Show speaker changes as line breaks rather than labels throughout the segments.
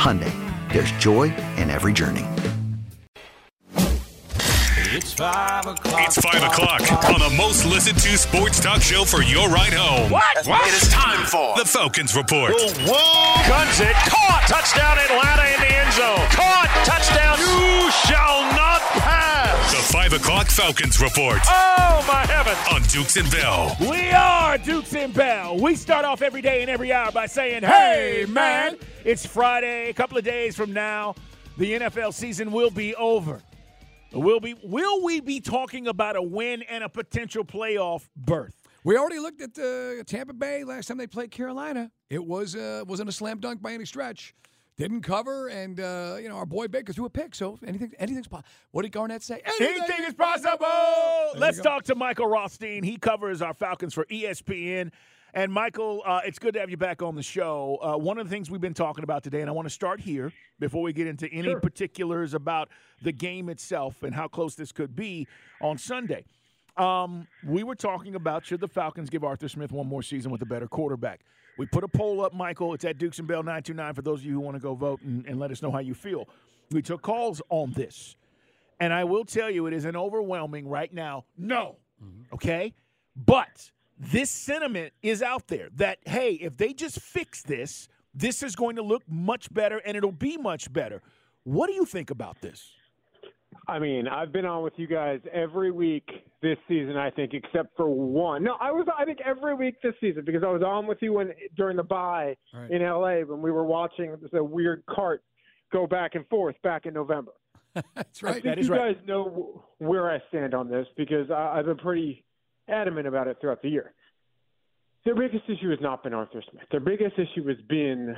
Hyundai, there's joy in every journey.
It's five o'clock.
It's 5 o'clock on the most listened to sports talk show for your ride home.
What? What?
It is time for the Falcons Report.
Whoa! Guns it. Caught. Touchdown Atlanta in the end zone. Caught. Touchdown. You shall not pass.
The 5 o'clock Falcons Report
Oh, my heavens.
on Dukes and Bell.
We are Dukes and Bell. We start off every day and every hour by saying, hey, man, it's Friday. A couple of days from now, the NFL season will be over. Will, be, will we be talking about a win and a potential playoff berth?
We already looked at uh, Tampa Bay last time they played Carolina. It was uh, wasn't a slam dunk by any stretch. Didn't cover, and uh, you know our boy Baker threw a pick. So anything, anything's possible. What did Garnett say?
Anything is possible.
you
Let's talk to Michael Rothstein. He covers our Falcons for ESPN. And Michael, uh, it's good to have you back on the show. Uh, one of the things we've been talking about today, and I want to start here before we get into any particulars about the game itself and how close this could be on Sunday. Um, we were talking about should the Falcons give Arthur Smith one more season with a better quarterback. We put a poll up, Michael. It's at Dukes and Bell 929 for those of you who want to go vote and, and let us know how you feel. We took calls on this. And I will tell you, it is an overwhelming right now no. Okay? But this sentiment is out there that, hey, if they just fix this, this is going to look much better and it'll be much better. What do you think about this?
I mean, I've been on with you guys every week this season, I think, except for one. No, I was, I think, every week this season because I was on with you when during the bye
Right.
in LA when we were watching the uh, weird cart go back and forth back in November.
That's right.
I think
That is
you
right.
guys know where I stand on this because I, I've been pretty adamant about it throughout the year. Their biggest issue has not been Arthur Smith. Their biggest issue has been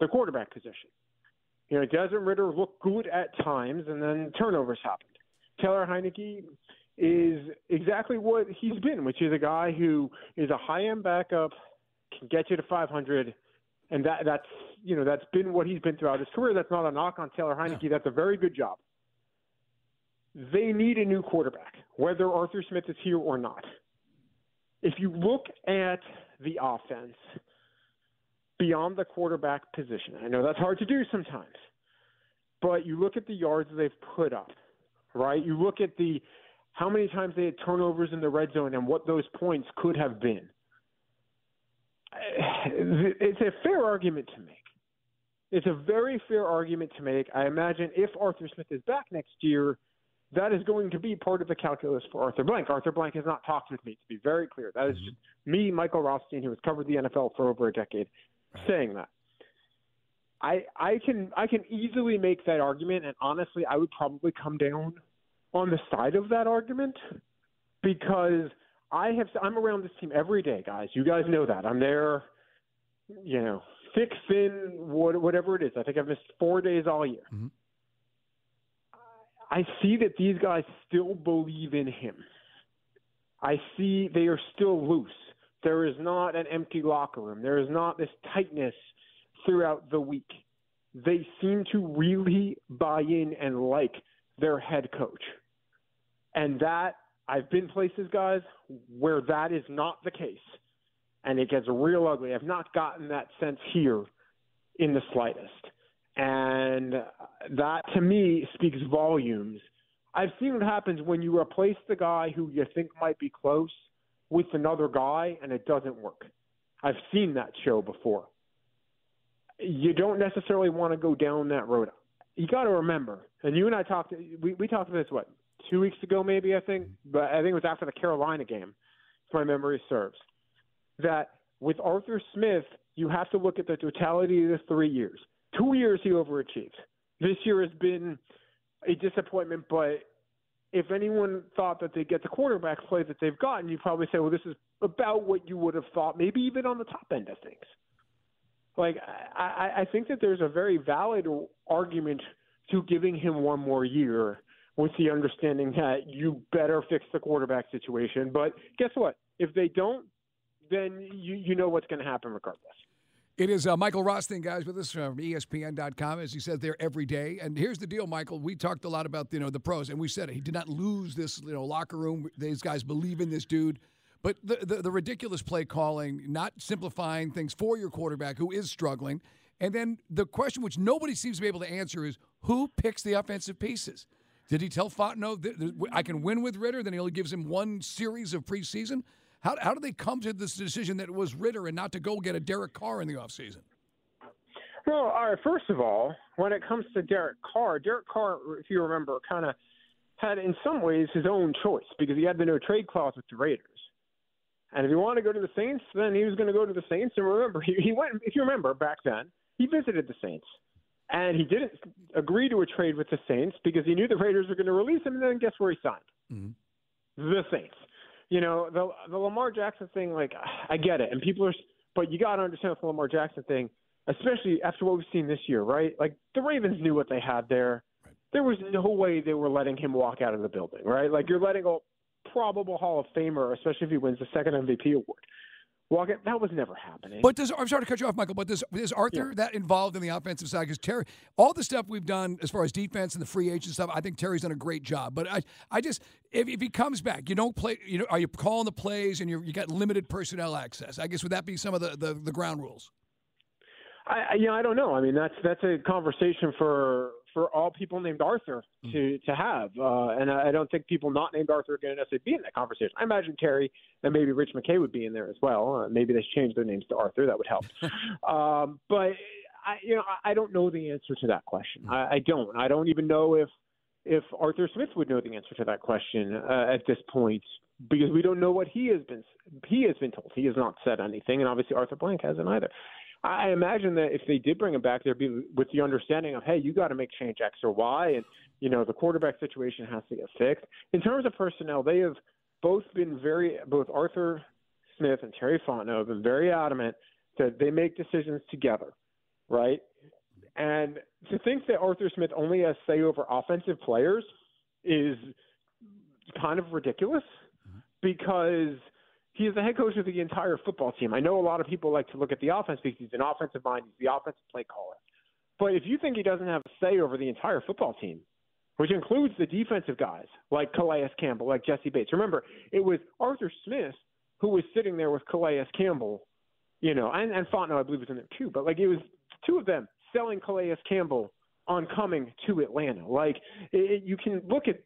the quarterback position. You know, Desmond Ridder looked good at times, and then turnovers happened. Taylor Heinicke is exactly what he's been, which is a guy who is a high-end backup, can get you to 500, and that that's you know that's been what he's been throughout his career. That's not a knock on Taylor Heinicke. That's a very good job. They need a new quarterback, whether Arthur Smith is here or not. If you look at the offense beyond the quarterback position, I know that's hard to do sometimes, but you look at the yards they've put up, right? You look at the how many times they had turnovers in the red zone and what those points could have been. It's a fair argument to make. It's a very fair argument to make. I imagine if Arthur Smith is back next year, that is going to be part of the calculus for Arthur Blank. Arthur Blank has not talked with me, to be very clear. That is mm-hmm. just me, Michael Rothstein, who has covered the NFL for over a decade, saying that. I I can I can easily make that argument, and honestly, I would probably come down on the side of that argument because I have I'm around this team every day, guys. You guys know that I'm there. You know, thick, thin, what, whatever it is. I think I've missed four days all year. Mm-hmm. I see that these guys still believe in him. I see they are still loose. There is not an empty locker room. There is not this tightness throughout the week. They seem to really buy in and like their head coach. And that, I've been places, guys, where that is not the case. And it gets real ugly. I've not gotten that sense here in the slightest. And that, to me, speaks volumes. I've seen what happens when you replace the guy who you think might be close with another guy and it doesn't work. I've seen that show before. You don't necessarily want to go down that road. You got to remember, and you and I talked. We we talked about this what two weeks ago, maybe I think, but I think it was after the Carolina game, if my memory serves. That with Arthur Smith, you have to look at the totality of the three years. Two years he overachieved. This year has been a disappointment, but if anyone thought that they'd get the quarterback play that they've gotten, you'd probably say, well, this is about what you would have thought, maybe even on the top end of things. Like, I, I think that there's a very valid argument to giving him one more year with the understanding that you better fix the quarterback situation. But guess what? If they don't, then you, you know what's going to happen regardless.
It is uh, Michael Rothstein, guys, with us from ESPN.com, as he says there every day. And here's the deal, Michael. We talked a lot about you know the pros, and we said it. He did not lose this you know locker room. These guys believe in this dude. But the, the, the ridiculous play calling, not simplifying things for your quarterback who is struggling, and then the question which nobody seems to be able to answer is who picks the offensive pieces? Did he tell Fontenot that I can win with Ridder? Then he only gives him one series of preseason. How, how did they come to this decision that it was Ridder and not to go get a Derek Carr in the offseason?
Well, all right, first of all, when it comes to Derek Carr, Derek Carr, if you remember, kind of had in some ways his own choice because he had the no trade clause with the Raiders. And if he wanted to go to the Saints, then he was going to go to the Saints. And remember, he, he went, if you remember back then, he visited the Saints. And he didn't agree to a trade with the Saints because he knew the Raiders were going to release him. And then guess where he signed?
Mm-hmm.
The Saints you know, the the Lamar Jackson thing, like I get it, and people are, but you got to understand with the Lamar Jackson thing, especially after what we've seen this year, right? Like the Ravens knew what they had there. There was no way they were letting him walk out of the building, right? Like you're letting a probable Hall of Famer, especially if he wins the second MVP award, That was never happening.
But does I'm sorry to cut you off, Michael. But does is Arthur
Yeah.
that involved in the offensive side? Because Terry, all the stuff we've done as far as defense and the free agent stuff, I think Terry's done a great job. But I, I just if, if he comes back, you don't play. You know, are you calling the plays and you you got limited personnel access? I guess would that be some of the the, the ground rules?
I, I- you know, I don't know. I mean, that's that's a conversation for for all people named Arthur to to have, uh, and I I don't think people not named Arthur are going to necessarily be in that conversation. I imagine Terry and maybe Rich McKay would be in there as well. Uh, maybe they changed their names to Arthur. That would help. um, but I, you know, I, I don't know the answer to that question. I, I don't. I don't even know if if Arthur Smith would know the answer to that question uh, at this point because we don't know what he has been he has been told. He has not said anything, and obviously Arthur Blank hasn't either. I imagine that if they did bring him back, there'd be with the understanding of, hey, you got to make change X or Y, and you know the quarterback situation has to get fixed. In terms of personnel, they have both been very, both Arthur Smith and Terry Fontenot have been very adamant that they make decisions together, right? And to think that Arthur Smith only has say over offensive players is kind of ridiculous mm-hmm. because he is the head coach of the entire football team. I know a lot of people like to look at the offense because he's an offensive mind, he's the offensive play caller. But if you think he doesn't have a say over the entire football team, which includes the defensive guys like Calais Campbell, like Jessie Bates. Remember, it was Arthur Smith who was sitting there with Calais Campbell, you know, and, and Fontenot, I believe, was in there too. But like it was two of them selling Calais Campbell on coming to Atlanta. Like it, you can look at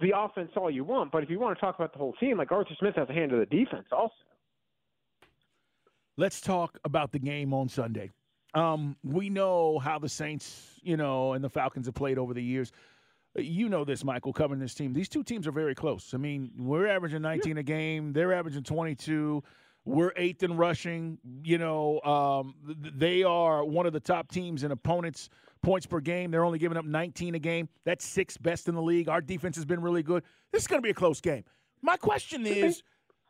the offense all you want, but if you want to talk about the whole team, like Arthur Smith has a hand in the defense also.
Let's talk about the game on Sunday. Um, we know how the Saints, you know, and the Falcons have played over the years. You know this, Michael, covering this team. These two teams are very close. I mean, we're averaging 19 a game. They're averaging 22. We're eighth in rushing. You know, um, they are one of the top teams in opponents' points per game. They're only giving up 19 a game. That's sixth best in the league. Our defense has been really good. This is going to be a close game. My question is,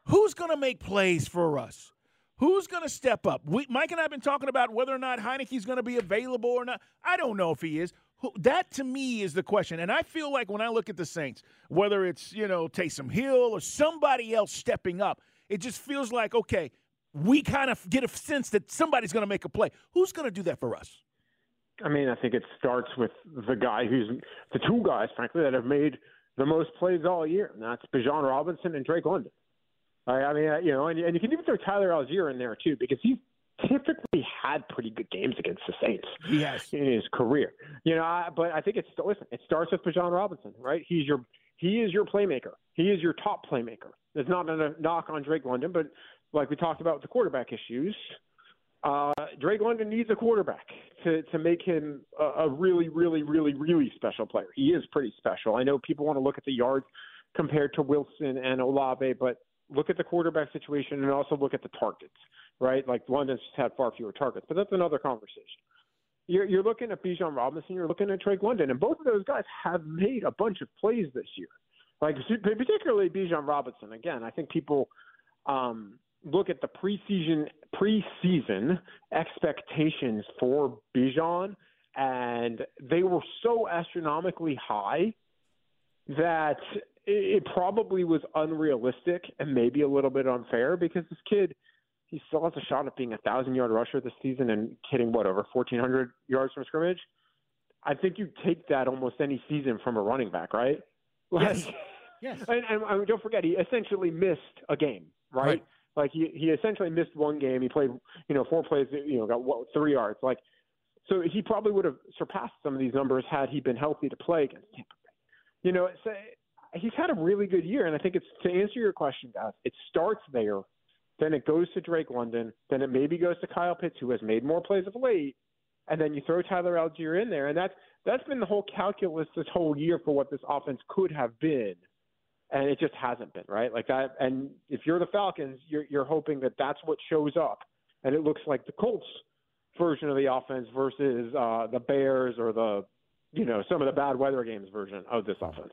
who's going to make plays for us? Who's going to step up? We, Mike and I have been talking about whether or not Heinicke's going to be available or not. I don't know if he is. Who, that to me is the question. And I feel like when I look at the Saints, whether it's, you know, Taysom Hill or somebody else stepping up, it just feels like, okay, we kind of get a sense that somebody's going to make a play. Who's going to do that for us?
I mean, I think it starts with the guy who's the two guys, frankly, that have made the most plays all year, and that's Bijan Robinson and Drake London. I, I mean, you know, and, and you can even throw Tyler Allgeier in there too because he's typically had pretty good games against the Saints.
Has
in his career. You know, I, but I think it's listen. It starts with Bijan Robinson, right? He's your he is your playmaker. He is your top playmaker. It's not a knock on Drake London, but like we talked about with the quarterback issues, uh, Drake London needs a quarterback to to make him a, a really, really, really, really special player. He is pretty special. I know people want to look at the yards compared to Wilson and Olave, but look at the quarterback situation and also look at the targets, right? Like London's just had far fewer targets, but that's another conversation. You're, you're looking at Bijan Robinson, you're looking at Drake London, and both of those guys have made a bunch of plays this year. Like particularly Bijan Robinson. Again, I think people um, look at the preseason preseason expectations for Bijan, and they were so astronomically high that it probably was unrealistic and maybe a little bit unfair because this kid he still has a shot at being a thousand yard rusher this season and hitting what over fourteen hundred yards from scrimmage. I think you take that almost any season from a running back, right?
Like, yes. Yes.
And, and, and, don't forget, he essentially missed a game, right?
right?
Like he he essentially missed one game. He played, you know, four plays, you know, got what, three yards. Like, so he probably would have surpassed some of these numbers had he been healthy to play against Tampa Bay. You know, it's a, he's had a really good year, and I think it's to answer your question, guys. It starts there, then it goes to Drake London, then it maybe goes to Kyle Pitts, who has made more plays of late, and then you throw Tyler Allgeier in there, and that's that's been the whole calculus this whole year for what this offense could have been and it just hasn't been right. Like that, and if you're the Falcons, you're you're hoping that that's what shows up, and it looks like the Colts version of the offense versus uh, the Bears or the you know some of the bad weather games version of this offense.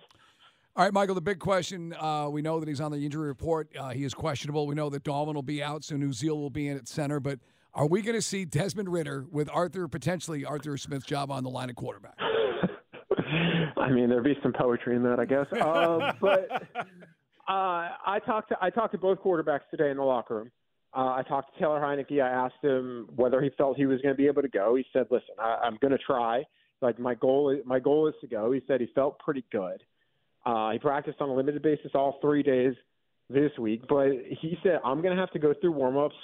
All right, Michael, the big question uh, we know that he's on the injury report. Uh, he is questionable. We know that Dalman will be out, so Uziel will be in at center. But are we going to see Desmond Ridder with Arthur, potentially Arthur Smith's job on the line of quarterback?
I mean, there'd be some poetry in that, I guess. Uh, but uh, I talked to I talked to both quarterbacks today in the locker room. Uh, I talked to Taylor Heinicke. I asked him whether he felt he was going to be able to go. He said, "Listen, I, I'm going to try. Like my goal, is, my goal is to go." He said he felt pretty good. Uh, he practiced on a limited basis all three days this week, but he said, "I'm going to have to go through warm-ups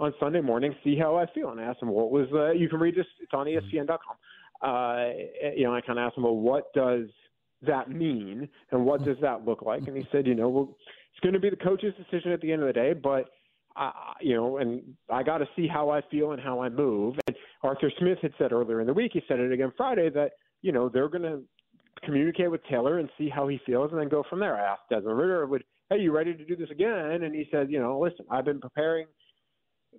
on Sunday morning, see how I feel." And I asked him, "What was?" Uh, you can read this. It's on ESPN.com uh, you know, I kind of asked him, well, what does that mean and what does that look like? And he said, you know, well, it's going to be the coach's decision at the end of the day, but uh, you know, and I got to see how I feel and how I move. And Arthur Smith had said earlier in the week, he said it again Friday that you know they're going to communicate with Taylor and see how he feels, and then go from there. I asked Desmond Ridder, "Would hey, you ready to do this again?" And he said, "You know, listen, I've been preparing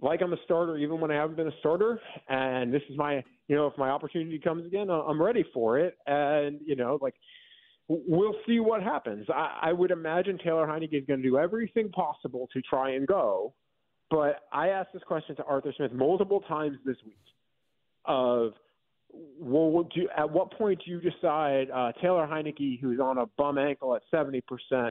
like I'm a starter even when I haven't been a starter. And this is my, you know, if my opportunity comes again, I'm ready for it. And, you know, like, we'll see what happens. I, I would imagine Taylor Heinicke is going to do everything possible to try and go. But I asked this question to Arthur Smith multiple times this week of – well, do you, at what point do you decide uh, Taylor Heinicke, who's on a bum ankle at 70%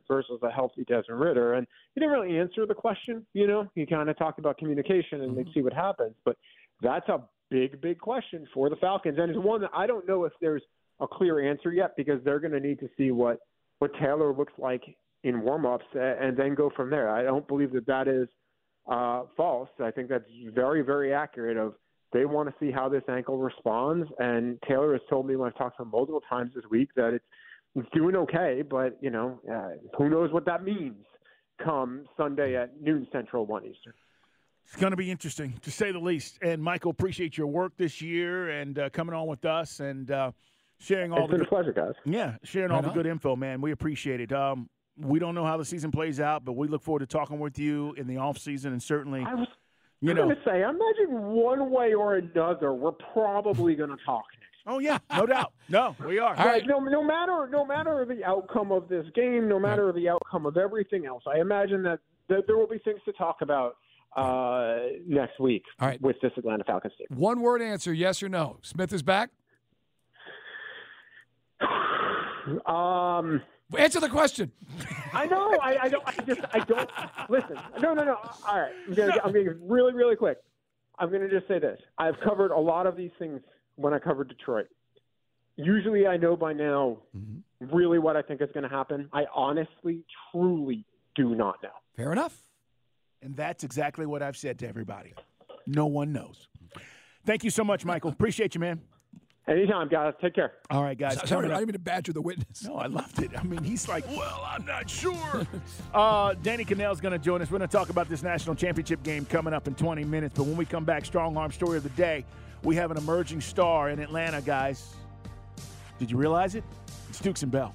versus a healthy Desmond Ridder? And he didn't really answer the question, you know. He kind of talked about communication and mm-hmm. see what happens. But that's a big, big question for the Falcons. And it's one that I don't know if there's a clear answer yet because they're going to need to see what, what Taylor looks like in warm-ups and then go from there. I don't believe that that is uh, false. I think that's very, very accurate of – they want to see how this ankle responds. And Taylor has told me when I've talked to him multiple times this week that it's, it's doing okay, but you know, uh, who knows what that means come Sunday at noon Central, one Eastern.
It's going to be interesting, to say the least. And Michael, appreciate your work this year and uh, coming on with us and uh, sharing all
it's
the
been good, a pleasure, guys.
Yeah, sharing right all the on. good info, man. We appreciate it. Um, we don't know how the season plays out, but we look forward to talking with you in the off season and certainly.
I was
you
I'm
know,
going to say, I imagine one way or another, we're probably going to talk next.
Oh yeah, no doubt. No, we are.
All right. No, no matter no matter the outcome of this game, no matter the outcome of everything else, I imagine that, that there will be things to talk about uh, next week
All right.
with this Atlanta Falcons team.
One word answer: yes or no. Smith is back.
um.
Answer the question.
I know. I, I don't. I just. I don't. Listen. No. No. No. All right. I'm gonna. I'm gonna really, really quick. I'm gonna just say this. I've covered a lot of these things when I covered Detroit. Usually, I know by now mm-hmm. really what I think is going to happen. I honestly, truly do not know.
Fair enough.
And that's exactly what I've said to everybody. No one knows. Thank you so much, Michael. Appreciate you, man.
Anytime, guys. Take care.
All right, guys.
Sorry, I didn't mean to badger the witness.
No, I loved it. I mean, he's like, well, I'm not sure. uh, Danny Kanell's going to join us. We're going to talk about this national championship game coming up in 20 minutes. But when we come back, strong arm story of the day, we have an emerging star in Atlanta, guys. Did you realize it? It's Dukes and Bell.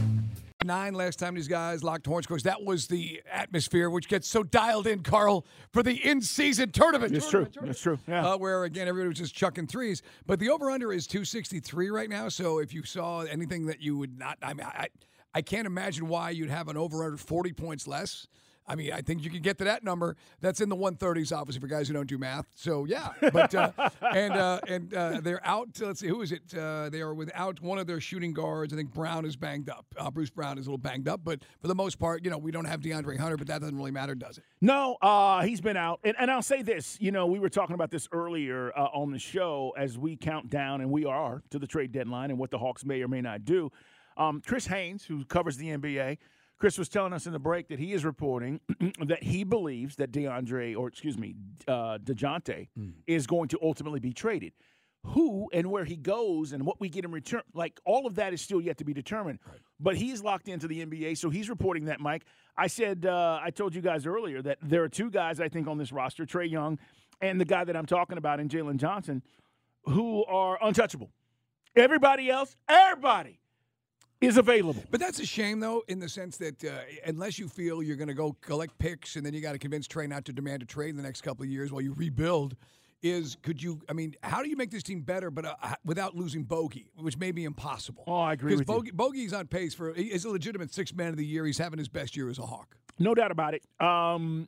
Nine last time these guys locked horns. Of course, that was the atmosphere which gets so dialed in, Carl, for the in-season tournament.
It's true.
Tournament,
It's true. Yeah.
uh, where again everybody was just chucking threes. But the over/under is 263 right now. So if you saw anything that you would not, I mean, I, I can't imagine why you'd have an over/under 40 points less. I mean, I think you can get to that number. That's in the 130s, obviously, for guys who don't do math. So yeah, but uh, and uh, and uh, they're out. Let's see, who is it? Uh, they are without one of their shooting guards. I think Brown is banged up. Uh, Bruce Brown is a little banged up, but for the most part, you know, we don't have DeAndre Hunter, but that doesn't really matter, does it?
No, uh, he's been out. And, and I'll say this you know, we were talking about this earlier uh, on the show as we count down, and we are to the trade deadline and what the Hawks may or may not do. Um, Chris Haynes, who covers the NBA, Chris was telling us in the break that he is reporting that he believes that DeAndre, or excuse me, uh, DeJounte, is going to ultimately be traded. Who and where he goes and what we get in return, like all of that is still yet to be determined. But he's locked into the NBA, so he's reporting that, Mike. I said, uh, I told you guys earlier that there are two guys I think on this roster, Trae Young and the guy that I'm talking about in Jalen Johnson, who are untouchable. Everybody else, everybody is available.
But that's a shame, though, in the sense that uh, unless you feel you're going to go collect picks and then you got to convince Trae not to demand a trade in the next couple of years while you rebuild, is could you? I mean, how do you make this team better, but uh, without losing Bogey, which may be impossible?
Oh, I agree
Because
with you.
Bogey, Bogey's on pace for he's a legitimate six man of the year. He's having his best year as a Hawk.
No doubt about it. Um,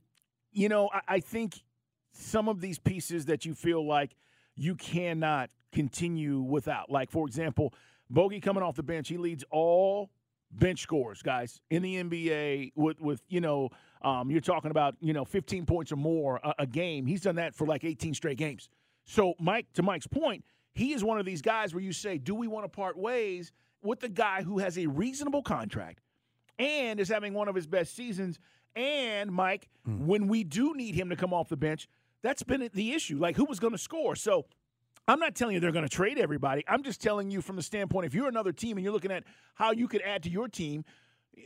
you know, I, I think some of these pieces that you feel like you cannot continue without, like for example, Bogey coming off the bench, he leads all bench scores, guys, in the NBA with with you know, um, you're talking about you know 15 points or more a, a game. He's done that for like 18 straight games. So, Mike, to Mike's point, he is one of these guys where you say, do we want to part ways with the guy who has a reasonable contract? and is having one of his best seasons. And Mike, when we do need him to come off the bench, that's been the issue. Like who was going to score? So I'm not telling you they're going to trade everybody. I'm just telling you from the standpoint if you're another team and you're looking at how you could add to your team,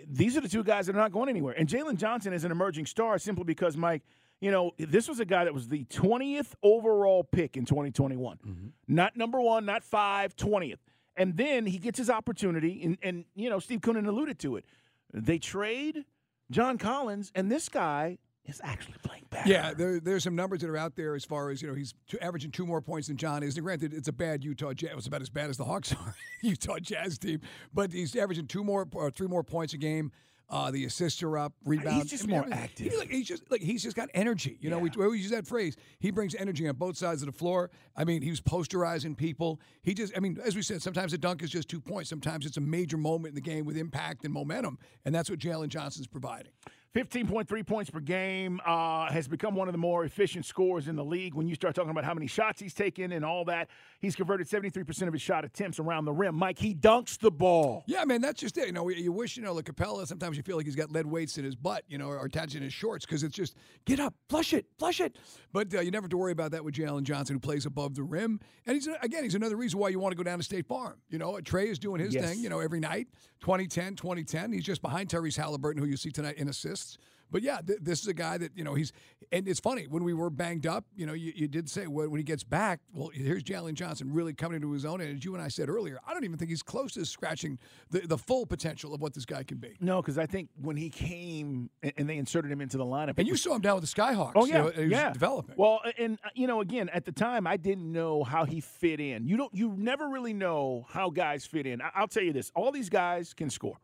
these are the two guys that are not going anywhere. And Jalen Johnson is an emerging star simply because, Mike, you know, this was a guy that was the 20th overall pick in 2021.
Mm-hmm.
Not number one, not five, 20th. And then he gets his opportunity, and, and you know, Steve Koonin alluded to it. They trade John Collins, and this guy is actually playing better.
Yeah, there, there's some numbers that are out there as far as you know he's two, averaging two more points than John is. And granted, it's a bad Utah Jazz. It's about as bad as the Hawks are, Utah Jazz team. But he's averaging two more or three more points a game. Uh, the assists are up, rebounds.
He's just
I mean,
more
everything.
active.
He's, like, he's just like he's just got energy. You know, we, we use that phrase. He brings energy on both sides of the floor. I mean, he was posterizing people. He just, I mean, as we said, sometimes a dunk is just two points. Sometimes it's a major moment in the game with impact and momentum, and that's what Jalen Johnson's providing.
15.3 points per game uh, has become one of the more efficient scorers in the league. When you start talking about how many shots he's taken and all that, he's converted 73% of his shot attempts around the rim. Mike, he dunks the ball.
Yeah, man, that's just it. You know, you wish, you know, like Capela, sometimes you feel like he's got lead weights in his butt, you know, or attached in his shorts because it's just get up, flush it, flush it. But uh, you never have to worry about that with Jalen Johnson, who plays above the rim. And he's, again, he's another reason why you want to go down to State Farm. You know, Trae is doing his
Yes.
thing, you know, every night 2010, 2010. He's just behind Tyrese Halliburton, who you see tonight in assists. But yeah, th- this is a guy that, you know, he's, and it's funny, when we were banged up, you know, you, you did say when, when he gets back, well, here's Jalen Johnson really coming into his own. And as you and I said earlier, I don't even think he's close to scratching the, the full potential of what this guy can be.
No, because I think when he came and, and they inserted him into the lineup,
And you saw him down with the Skyhawks.
Oh
you
yeah,
know, he was
yeah.
developing.
Well, and uh, you know, again, at the time, I didn't know how he fit in. You don't, you never really know how guys fit in. I- I'll tell you this: all these guys can score,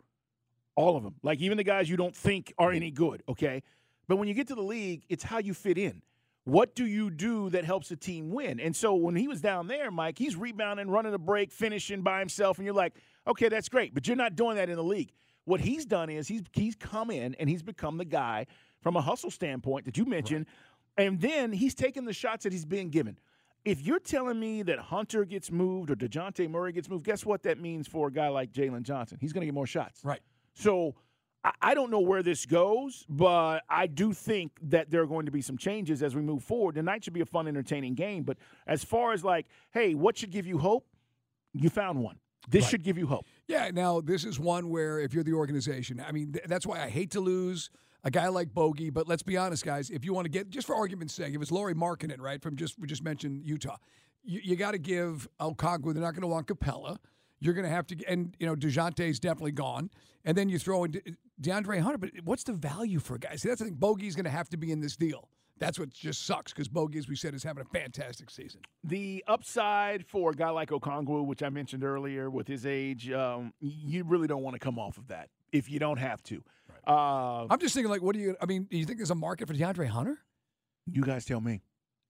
all of them. Like even the guys you don't think are any good. Okay, but when you get to the league, it's how you fit in. What do you do that helps a team win? And so when he was down there, Mike, he's rebounding, running a break, finishing by himself, and you're like, okay, that's great, but you're not doing that in the league. What he's done is he's he's come in and he's become the guy from a hustle standpoint that you mentioned, and then he's taking the shots that he's being given. If you're telling me that Hunter gets moved or DeJounte Murray gets moved, guess what that means for a guy like Jalen Johnson? He's going to get more shots.
Right.
So I- don't know where this goes, but I do think that there are going to be some changes as we move forward. Tonight should be a fun, entertaining game. But as far as like, hey, what should give you hope? You found one. This
Right.
should give you hope.
Yeah, now this is one where if you're the organization, I mean, th- that's why I hate to lose a guy like Bogey. But let's be honest, guys. If you want to get, just for argument's sake, if it's Lauri Markkanen, right, from just we just mentioned Utah, you, you got to give Okongwu. They're not going to want Capela. You're going to have to, and you know, Dejounte's definitely gone, and then you throw in De- DeAndre Hunter. But what's the value for a guy? See, that's the thing. Bogey's going to have to be in this deal. That's what just sucks because Bogey, as we said, is having a fantastic season.
The upside for a guy like Okongwu, which I mentioned earlier, with his age, um, you really don't want to come off of that if you don't have to. Uh,
I'm just thinking, like, what do you? I mean, do you think there's a market for DeAndre Hunter?
you guys tell me.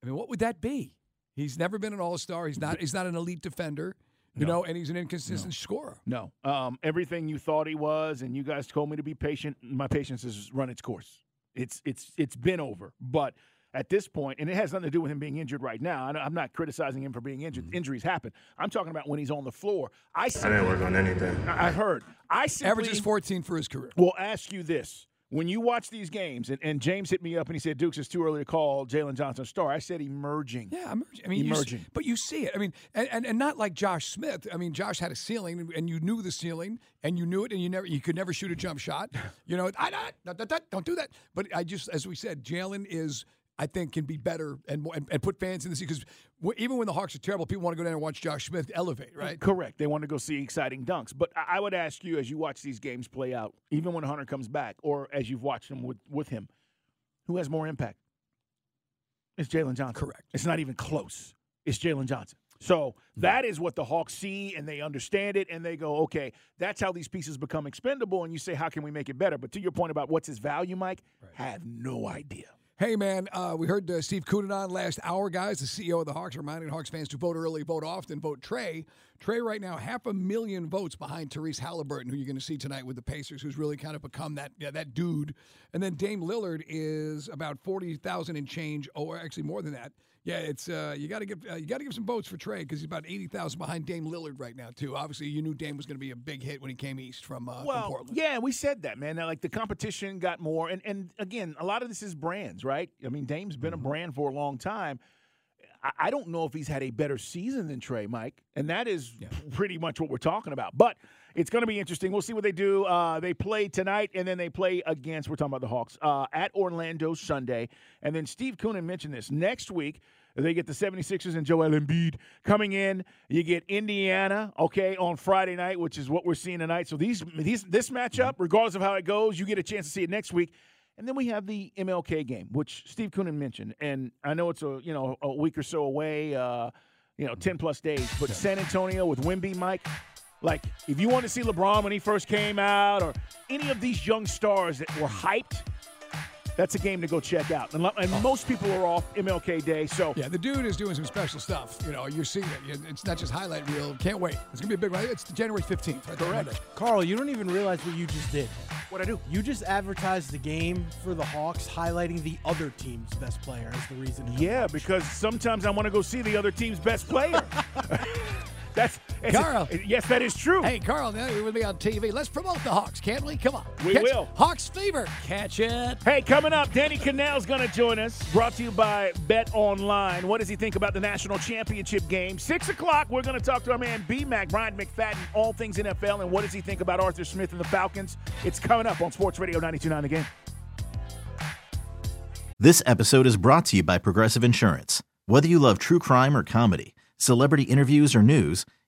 I mean, what would that be? He's never been an All Star. He's not. He's not an elite defender. You know, and he's an inconsistent scorer.
No. Um, everything you thought he was, and you guys told me to be patient. My patience has run its course. It's it's it's been over. But at this point, and it has nothing to do with him being injured right now. I- I'm not criticizing him for being injured. Injuries happen. I'm talking about when he's on the floor. I
I didn't work on anything.
I I heard. I simply,
Averages 14 for his career.
will ask you this. When you watch these games, and, and James hit me up and he said, Dukes, it's too early to call Jalen Johnson a star. I said emerging.
Yeah, emerging. I mean, you
emerging.
but you see it. I mean, and, and, and not like Josh Smith. I mean, Josh had a ceiling, and- you knew the ceiling, and you knew it, and you never, you could never shoot a jump shot. You know, I, I, don't do that. But I just, as we said, Jalen is. I think can be better and more- and, and put fans in the seat because even when the Hawks are terrible, people want to go down and watch Josh Smith elevate, right?
Correct. They want to go see exciting dunks. But I would ask you, as you watch these games play out, even when Hunter comes back, or as you've watched them with, with him, who has more impact? It's Jalen Johnson.
Correct.
It's not even close. It's Jalen Johnson. So that is what the Hawks see, and they understand it, and they go, okay, that's how these pieces become expendable. And you say, how can we make it better? But to your point about what's his value, Mike, have no idea.
Hey, man, uh, we heard uh, Steve Koonin last hour, guys, the CEO of the Hawks, reminding Hawks fans to vote early, vote often, vote Trae. Trae, right now, half a million votes behind Tyrese Halliburton, who you're going to see tonight with the Pacers, who's really kind of become that yeah, that dude. And then Dame Lillard is about 40,000 and change, or actually more than that. Yeah, it's uh, you got to give uh, you got to give some votes for Trae because he's about 80,000 behind Dame Lillard right now, too. Obviously, you knew Dame was going to be a big hit when he came east from, uh, from
Well,
Portland.
yeah, we said that, man. Now, like the competition got more, and and again, a lot of this is brands, right? I mean, Dame's been
Mm-hmm.
a brand for a long time. I, I don't know if he's had a better season than Trae, Mike, and that is yeah. pretty much what we're talking about. But it's going to be interesting. We'll see what they do. Uh, they play tonight, and then they play against. We're talking about the Hawks uh, at Orlando Sunday, and then Steve Koonin mentioned this next week. They get the 76ers and Joel Embiid coming in. You get Indiana, okay, on Friday night, which is what we're seeing tonight. So these, these this matchup, regardless of how it goes, you get a chance to see it next week. And then we have the MLK game, which Steve Koonin mentioned, and I know it's a you know a week or so away, uh, you know, ten plus days. But San Antonio with Wemby, Mike, like if you want to see LeBron when he first came out, or any of these young stars that were hyped that's a game to go check out. And, and oh. most people are off MLK Day, so
yeah, the dude is doing some special stuff. You know, you're seeing it. It's not just highlight reel. Can't wait. It's gonna be a big one. It's January 15th. Right
Correct.
Carl, you don't even realize what you just did.
What I do?
You just advertised the game for the Hawks, highlighting the other team's best player as the reason.
Yeah, because sometimes I want to go see the other team's best player. That's
Carl.
yes, that is true.
Hey, Carl, now you're with me on TV. Let's promote the Hawks, can't we? Come on.
We
Catch
will.
Hawks Fever. Catch it.
Hey, coming up, Danny Kanell's going to join us. Brought to you by Bet Online. What does he think about the national championship game? Six o'clock, we're going to talk to our man B Mac, Brian McFadden, all things NFL, and what does he think about Arthur Smith and the Falcons? It's coming up on Sports Radio 92.9 The Game.
This episode is brought to you by Progressive Insurance. Whether you love true crime or comedy, celebrity interviews or news,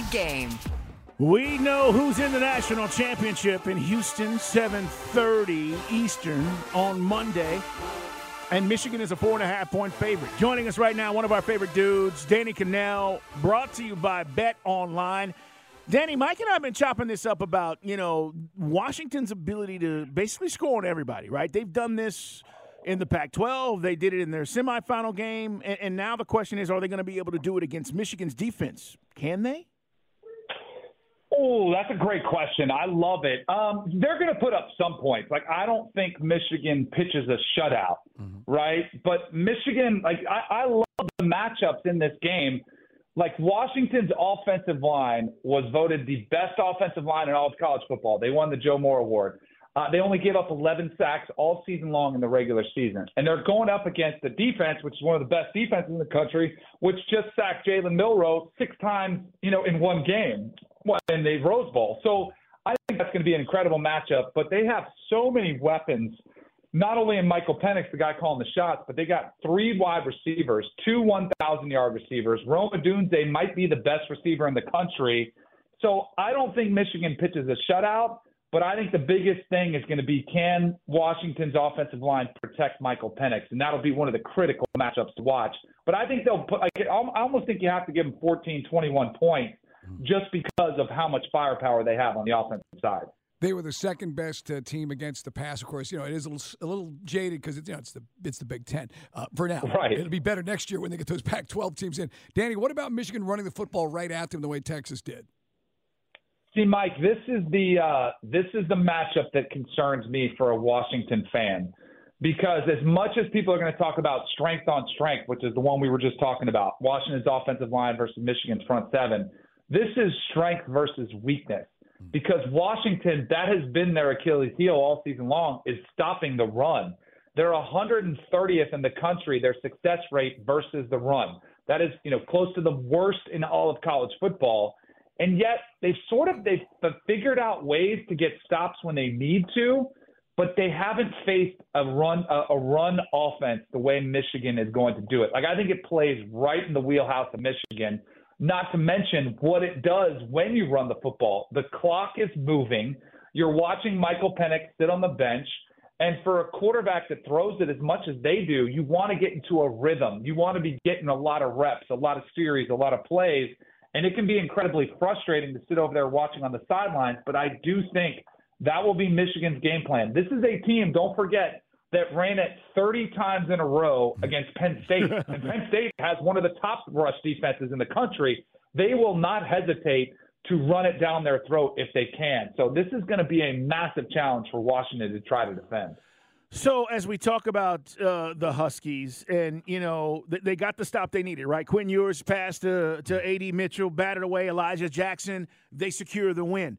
The game.
We know who's in the national championship in Houston, 7:30 Eastern on Monday. And Michigan is a four and a half point favorite. Joining us right now, one of our favorite dudes, Danny Kanell, brought to you by Bet Online. Danny, Mike and I have been chopping this up about, you know, Washington's ability to basically score on everybody, right? They've done this in the Pac 12, they did it in their semifinal game. And, and now the question is, are they going to be able to do it against Michigan's defense? Can they?
Oh, that's a great question. I love it. Um, they're going to put up some points. Like I don't think Michigan pitches a shutout, mm-hmm. right? But Michigan, like I, I love the matchups in this game. Like Washington's offensive line was voted the best offensive line in all of college football. They won the Joe Moore Award. Uh, they only gave up 11 sacks all season long in the regular season. And they're going up against the defense, which is one of the best defenses in the country, which just sacked Jalen Milroe six times, you know, in one game in the Rose Bowl. So I think that's going to be an incredible matchup. But they have so many weapons, not only in Michael Penix, the guy calling the shots, but they got three wide receivers, two 1,000 yard receivers. Rome Odunze might be the best receiver in the country. So I don't think Michigan pitches a shutout. But I think the biggest thing is going to be can Washington's offensive line protect Michael Penix, and that'll be one of the critical matchups to watch. But I think they'll put. I almost think you have to give them 14, 21 points just because of how much firepower they have on the offensive side.
They were the second best uh, team against the pass. Of course, you know it is a little, a little jaded because it's you know it's the it's the Big Ten uh, for now.
Right.
It'll be better next year when they get those Pac-12 teams in. Danny, what about Michigan running the football right at them the way Texas did?
See, Mike, this is the uh, this is the matchup that concerns me for a Washington fan because as much as people are going to talk about strength on strength, which is the one we were just talking about, Washington's offensive line versus Michigan's front seven, this is strength versus weakness hmm. because Washington, that has been their Achilles heel all season long, is stopping the run. They're 130th in the country, their success rate versus the run. That is, you know, close to the worst in all of college football. And yet they've sort of they've figured out ways to get stops when they need to, but they haven't faced a run a, a run offense the way Michigan is going to do it. Like I think it plays right in the wheelhouse of Michigan not to mention what it does when you run the football. The clock is moving. You're watching Michael Penix sit on the bench. And for a quarterback that throws it as much as they do, you want to get into a rhythm. You want to be getting a lot of reps, a lot of series, a lot of plays. And it can be incredibly frustrating to sit over there watching on the sidelines. But I do think that will be Michigan's game plan. This is a team, don't forget, that ran it 30 times in a row against Penn State. and Penn State has one of the top rush defenses in the country. They will not hesitate to run it down their throat if they can. So this is going to be a massive challenge for Washington to try to defend.
So as we talk about uh, the Huskies, and you know they got the stop they needed, right? Quinn Ewers passed to to AD Mitchell, batted away Elijah Jackson. They secure the win.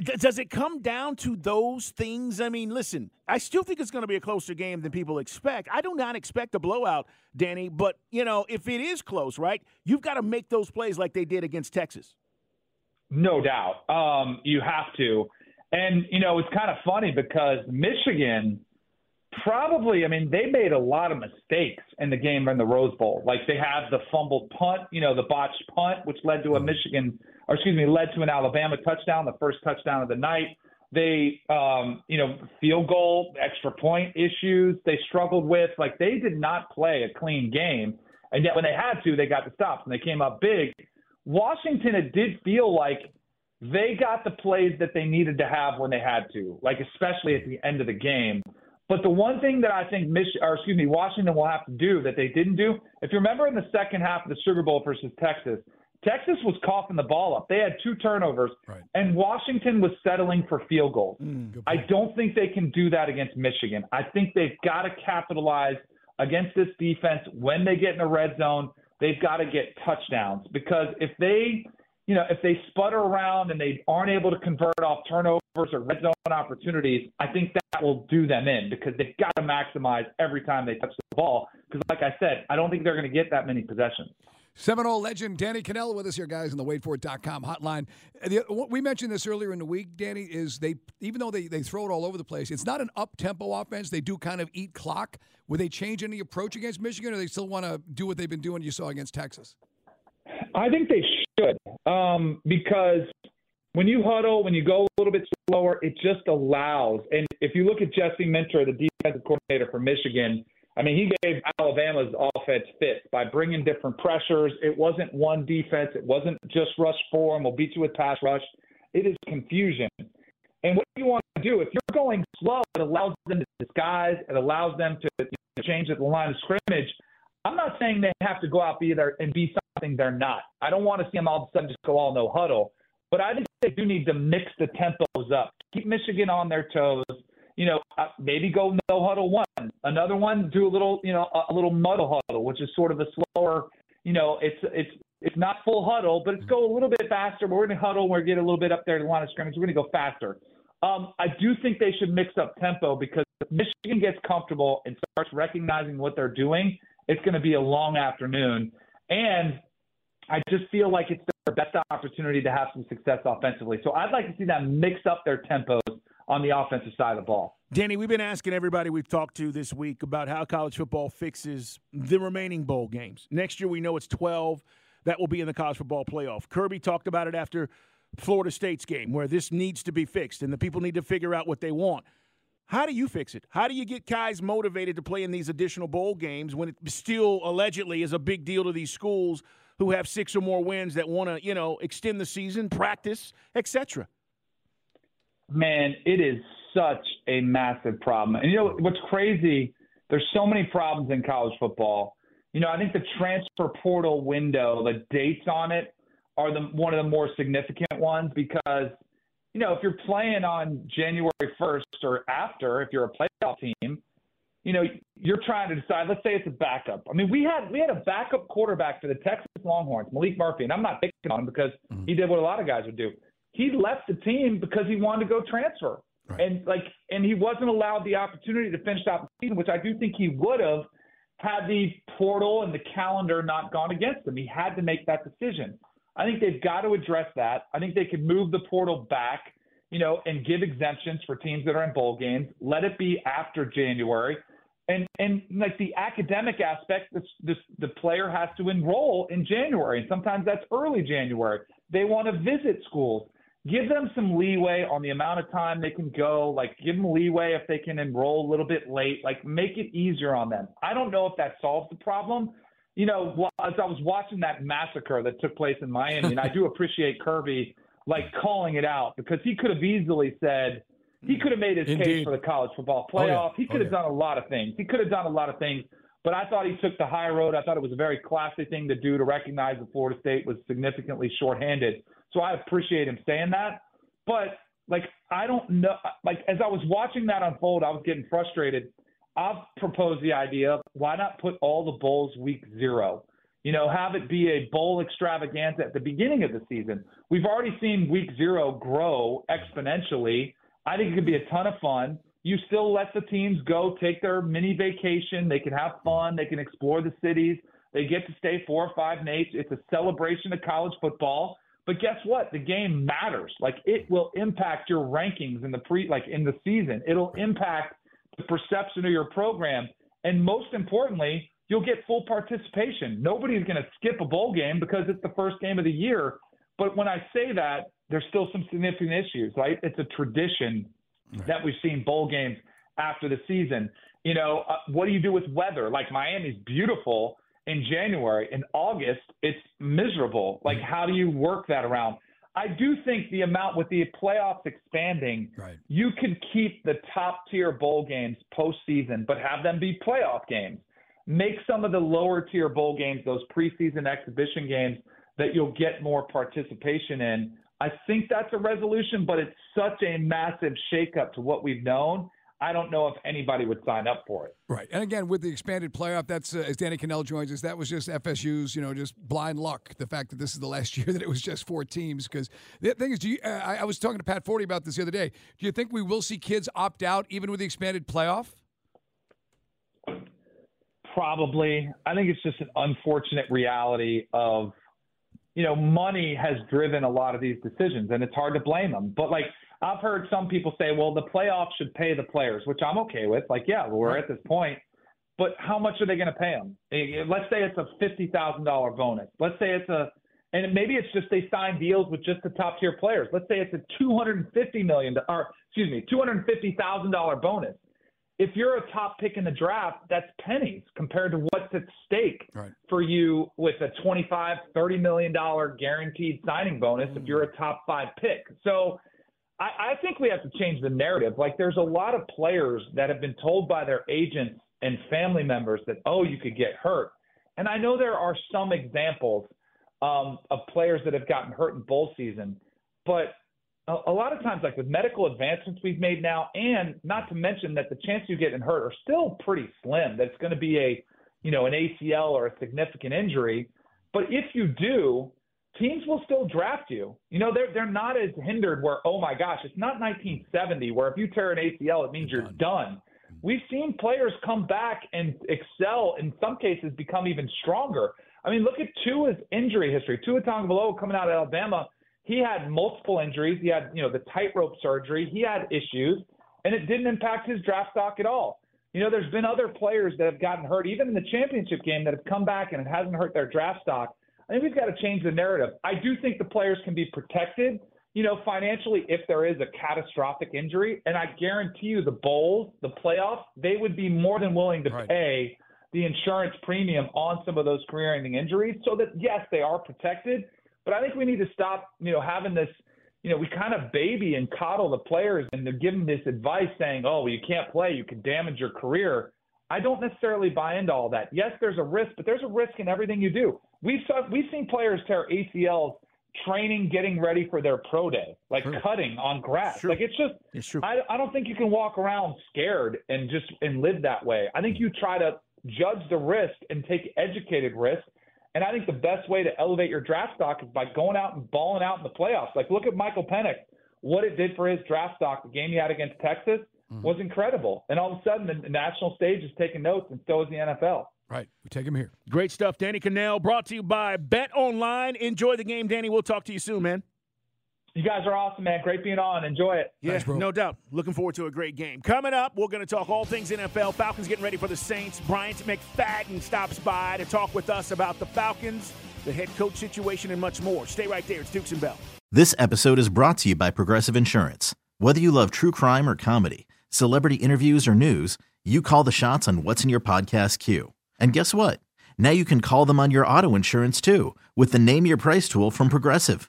Does it come down to those things? I mean, listen, I still think it's going to be a closer game than people expect. I do not expect a blowout, Danny, but you know, if it is close, right, you've got to make those plays like they did against Texas.
No doubt, um, you have to. And you know, it's kind of funny because Michigan probably, I mean, they made a lot of mistakes in the game in the Rose Bowl. Like they had the fumbled punt, you know, the botched punt, which led to a Michigan, or excuse me, led to an Alabama touchdown, the first touchdown of the night. They, um, you know, field goal, extra point issues they struggled with. Like they did not play a clean game. And yet when they had to, they got the stops and they came up big. Washington, it did feel like they got the plays that they needed to have when they had to, like especially at the end of the game. But the one thing that I think Mich- or excuse me, Washington will have to do that they didn't do, if you remember in the second half of the Sugar Bowl versus Texas, Texas was coughing the ball up. They had two turnovers,
right.
and Washington was settling for field goals.
Mm,
I don't think they can do that against Michigan. I think they've got to capitalize against this defense when they get in the red zone. They've got to get touchdowns because if they you know, if they sputter around and they aren't able to convert off turnovers or red zone opportunities, I think that will do them in because they've got to maximize every time they touch the ball. Because, like I said, I don't think they're going to get that many possessions.
Seminole legend Danny Kanell with us here, guys, on the waitforit.com hotline. The, we mentioned this earlier in the week, Danny, is they even though they, they throw it all over the place, it's not an up tempo offense. They do kind of eat clock. Would they change any approach against Michigan, or they still want to do what they've been doing you saw against Texas?
I think they should um, because when you huddle, when you go a little bit slower, it just allows. And if you look at Jesse Minter, the defensive coordinator for Michigan, I mean, he gave Alabama's offense fits by bringing different pressures. It wasn't one defense. It wasn't just rush and we'll beat you with pass rush. It is confusion. And what you want to do, if you're going slow, it allows them to disguise. It allows them to change at the line of scrimmage. I'm not saying they have to go out be there and be something they're not. I don't want to see them all of a sudden just go all no huddle. But I think they do need to mix the tempos up. Keep Michigan on their toes. You know, uh, maybe go no huddle one. Another one, do a little, you know, a little muddle huddle, which is sort of a slower. You know, it's it's it's not full huddle, but it's go a little bit faster. We're going to huddle. We're to get a little bit up there to the line of scrimmage. We're going to go faster. Um, I do think they should mix up tempo because if Michigan gets comfortable and starts recognizing what they're doing, it's going to be a long afternoon. And I just feel like it's their best opportunity to have some success offensively. So I'd like to see them mix up their tempos on the offensive side of the ball.
Danny, we've been asking everybody we've talked to this week about how college football fixes the remaining bowl games. Next year, we know it's 12 that will be in the college football playoff. Kirby talked about it after Florida State's game, where this needs to be fixed and the people need to figure out what they want. How do you fix it? How do you get guys motivated to play in these additional bowl games when it still allegedly is a big deal to these schools who have six or more wins that want to, you know, extend the season, practice, etc.?
Man, it is such a massive problem. And you know what's crazy? There's so many problems in college football. You know, I think the transfer portal window, the dates on it are the one of the more significant ones because – you know, if you're playing on January 1st or after, if you're a playoff team, you know, you're trying to decide. Let's say it's a backup. I mean, we had we had a backup quarterback for the Texas Longhorns, Maalik Murphy, and I'm not picking on him because mm-hmm. he did what a lot of guys would do. He left the team because he wanted to go transfer, right. and like, and he wasn't allowed the opportunity to finish out the season, which I do think he would have had the portal and the calendar not gone against him. He had to make that decision. I think they've got to address that. I think they could move the portal back, you know, and give exemptions for teams that are in bowl games. Let it be after January. And and like the academic aspect, this, this the player has to enroll in January, and sometimes that's early January. They want to visit schools. Give them some leeway on the amount of time they can go. Like give them leeway if they can enroll a little bit late. Like make it easier on them. I don't know if that solves the problem. You know, as I was watching that massacre that took place in Miami, and I do appreciate Kirby like calling it out because he could have easily said he mm. could have made his
Indeed.
case for the college football
Oh, yeah.
playoff. He oh, could
Oh,
have
yeah.
done a lot of things. He could have done a lot of things, but I thought he took the high road. I thought it was a very classy thing to do to recognize that Florida State was significantly shorthanded. So I appreciate him saying that. But like I don't know like as I was watching that unfold, I was getting frustrated. I've proposed the idea why not put all the bowls week zero? You know, have it be a bowl extravaganza at the beginning of the season. We've already seen week zero grow exponentially. I think it could be a ton of fun. You still let the teams go take their mini vacation. They can have fun. They can explore the cities. They get to stay four or five nights. It's a celebration of college football. But guess what? The game matters. Like it will impact your rankings in the pre like in the season. It'll impact the perception of your program. And most importantly, you'll get full participation. Nobody's going to skip a bowl game because it's the first game of the year. But when I say that, there's still some significant issues, right? It's a tradition that we've seen bowl games after the season. You know, uh, what do you do with weather? Like Miami's beautiful in January. In August, it's miserable. Like, how do you work that around? I do think the amount with the playoffs expanding,
right.
you can keep the top tier bowl games postseason, but have them be playoff games. Make some of the lower tier bowl games, those preseason exhibition games, that you'll get more participation in. I think that's a resolution, but it's such a massive shakeup to what we've known. I don't know if anybody would sign up for it.
Right, and again with the expanded playoff, that's uh, as Danny Kanell joins us. That was just FSU's, you know, just blind luck. The fact that this is the last year that it was just four teams. Because the thing is, do you, uh, I, I was talking to Pat Forde about this the other day. Do you think we will see kids opt out even with the expanded playoff?
Probably. I think it's just an unfortunate reality of, you know, money has driven a lot of these decisions, and it's hard to blame them. But like I've heard some people say, well, the playoffs should pay the players, which I'm okay with. Like, yeah, we're at this point, but how much are they going to pay them? Eh, eh, let's say it's a fifty thousand dollar bonus. Let's say it's a, and maybe it's just they sign deals with just the top tier players. Let's say it's a two hundred and fifty million, or excuse me, two hundred and fifty thousand dollar bonus. If you're a top pick in the draft, that's pennies compared to what's at stake
Right.
for you with a 25, 30 million dollar guaranteed signing bonus if you're a top five pick. So I, I think we have to change the narrative. Like there's a lot of players that have been told by their agents and family members that, oh, you could get hurt. And I know there are some examples um, of players that have gotten hurt in bowl season, but a, lot of times, like with medical advancements we've made now, and not to mention that the chance you get hurt are still pretty slim. That it's going to be a, you know, an ACL or a significant injury. But if you do, teams will still draft you. You know, they're they're not as hindered where, oh my gosh, it's not 1970 where if you tear an ACL, it means you're done. Mm-hmm. We've seen players come back and excel, in some cases become even stronger. I mean, look at Tua's injury history. Tua Tagovailoa coming out of Alabama, he had multiple injuries. He had, you know, the tightrope surgery. He had issues, and it didn't impact his draft stock at all. You know, there's been other players that have gotten hurt, even in the championship game, that have come back and it hasn't hurt their draft stock. I think we've got to change the narrative. I do think the players can be protected, you know, financially if there is a catastrophic injury. And I guarantee you the bowls, the playoffs, they would be more than willing to pay the insurance premium on some of those career ending injuries so that yes, they are protected. But I think we need to stop, you know, having this, you know, we kind of baby and coddle the players and give them this advice saying, oh, well, you can't play, you can damage your career. I don't necessarily buy into all that. Yes, there's a risk, but there's a risk in everything you do. We've saw, we've seen players tear ACLs training, getting ready for their pro day, like cutting on grass. Like it's just,
it's true.
I, I don't think you can walk around scared and just and live that way. I think mm. you try to judge the risk and take educated risk. And I think the best way to elevate your draft stock is by going out and balling out in the playoffs. Like look at Michael Penix, what it did for his draft stock. The game he had against Texas mm-hmm. was incredible. And all of a sudden, the national stage is taking notes, and so is the NFL.
Right. We take him here.
Great stuff, Danny Kanell. Brought to you by Bet Online. Enjoy the game, Danny. We'll talk to you soon, man.
You guys are awesome, man. Great being on. Enjoy it.
Yeah, no doubt. Looking forward to a great game. Coming up, we're going to talk all things NFL. Falcons getting ready for the Saints. Bryant McFadden stops by to talk with us about the Falcons, the head coach situation, and much more. Stay right there. It's Dukes and Bell.
This episode is brought to you by Progressive Insurance. Whether you love true crime or comedy, celebrity interviews or news, you call the shots on what's in your podcast queue. And guess what? Now you can call them on your auto insurance too with the Name Your Price tool from Progressive.